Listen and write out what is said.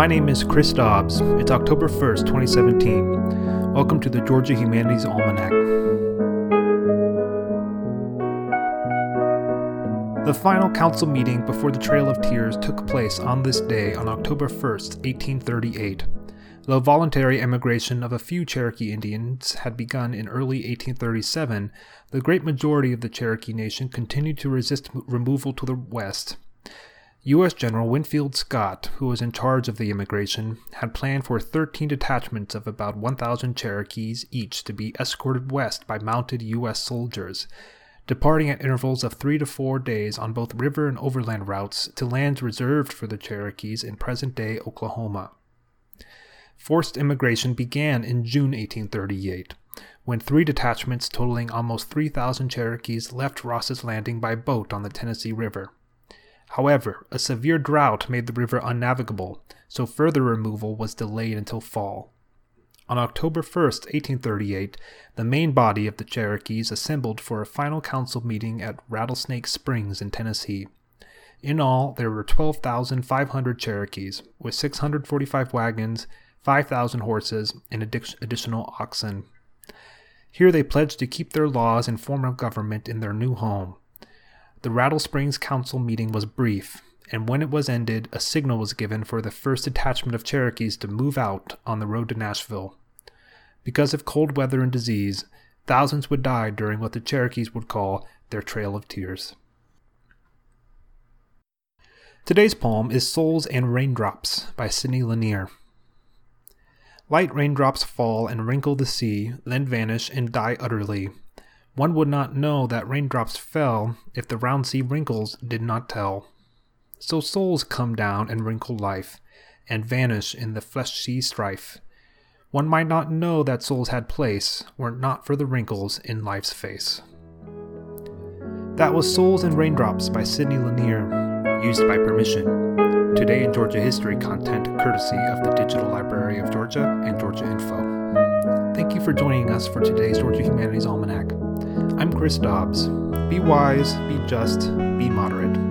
My name is Chris Dobbs. It's October 1st, 2017. Welcome to the Georgia Humanities Almanac. The final council meeting before the Trail of Tears took place on this day on October 1st, 1838. Though voluntary emigration of a few Cherokee Indians had begun in early 1837, the great majority of the Cherokee Nation continued to resist removal to the west. U.S. General Winfield Scott, who was in charge of the immigration, had planned for 13 detachments of about 1,000 Cherokees each to be escorted west by mounted U.S. soldiers, departing at intervals of three to four days on both river and overland routes to lands reserved for the Cherokees in present day Oklahoma. Forced immigration began in June 1838, when three detachments totaling almost 3,000 Cherokees left Ross's Landing by boat on the Tennessee River. However, a severe drought made the river unnavigable, so further removal was delayed until fall. On October 1, 1838, the main body of the Cherokees assembled for a final council meeting at Rattlesnake Springs in Tennessee. In all, there were 12,500 Cherokees, with 645 wagons, 5,000 horses, and additional oxen. Here they pledged to keep their laws and form of government in their new home. The Rattle Springs Council meeting was brief, and when it was ended, a signal was given for the first detachment of Cherokees to move out on the road to Nashville. Because of cold weather and disease, thousands would die during what the Cherokees would call their Trail of Tears. Today's poem is Souls and Raindrops by Sidney Lanier. Light raindrops fall and wrinkle the sea, then vanish and die utterly. One would not know that raindrops fell if the round sea wrinkles did not tell. So souls come down and wrinkle life, and vanish in the flesh sea strife. One might not know that souls had place were it not for the wrinkles in life's face. That was Souls and Raindrops by Sidney Lanier, used by permission. Today in Georgia History content courtesy of the Digital Library of Georgia and Georgia Info. Thank you for joining us for today's Georgia Humanities Almanac. Chris Dobbs. Be wise, be just, be moderate.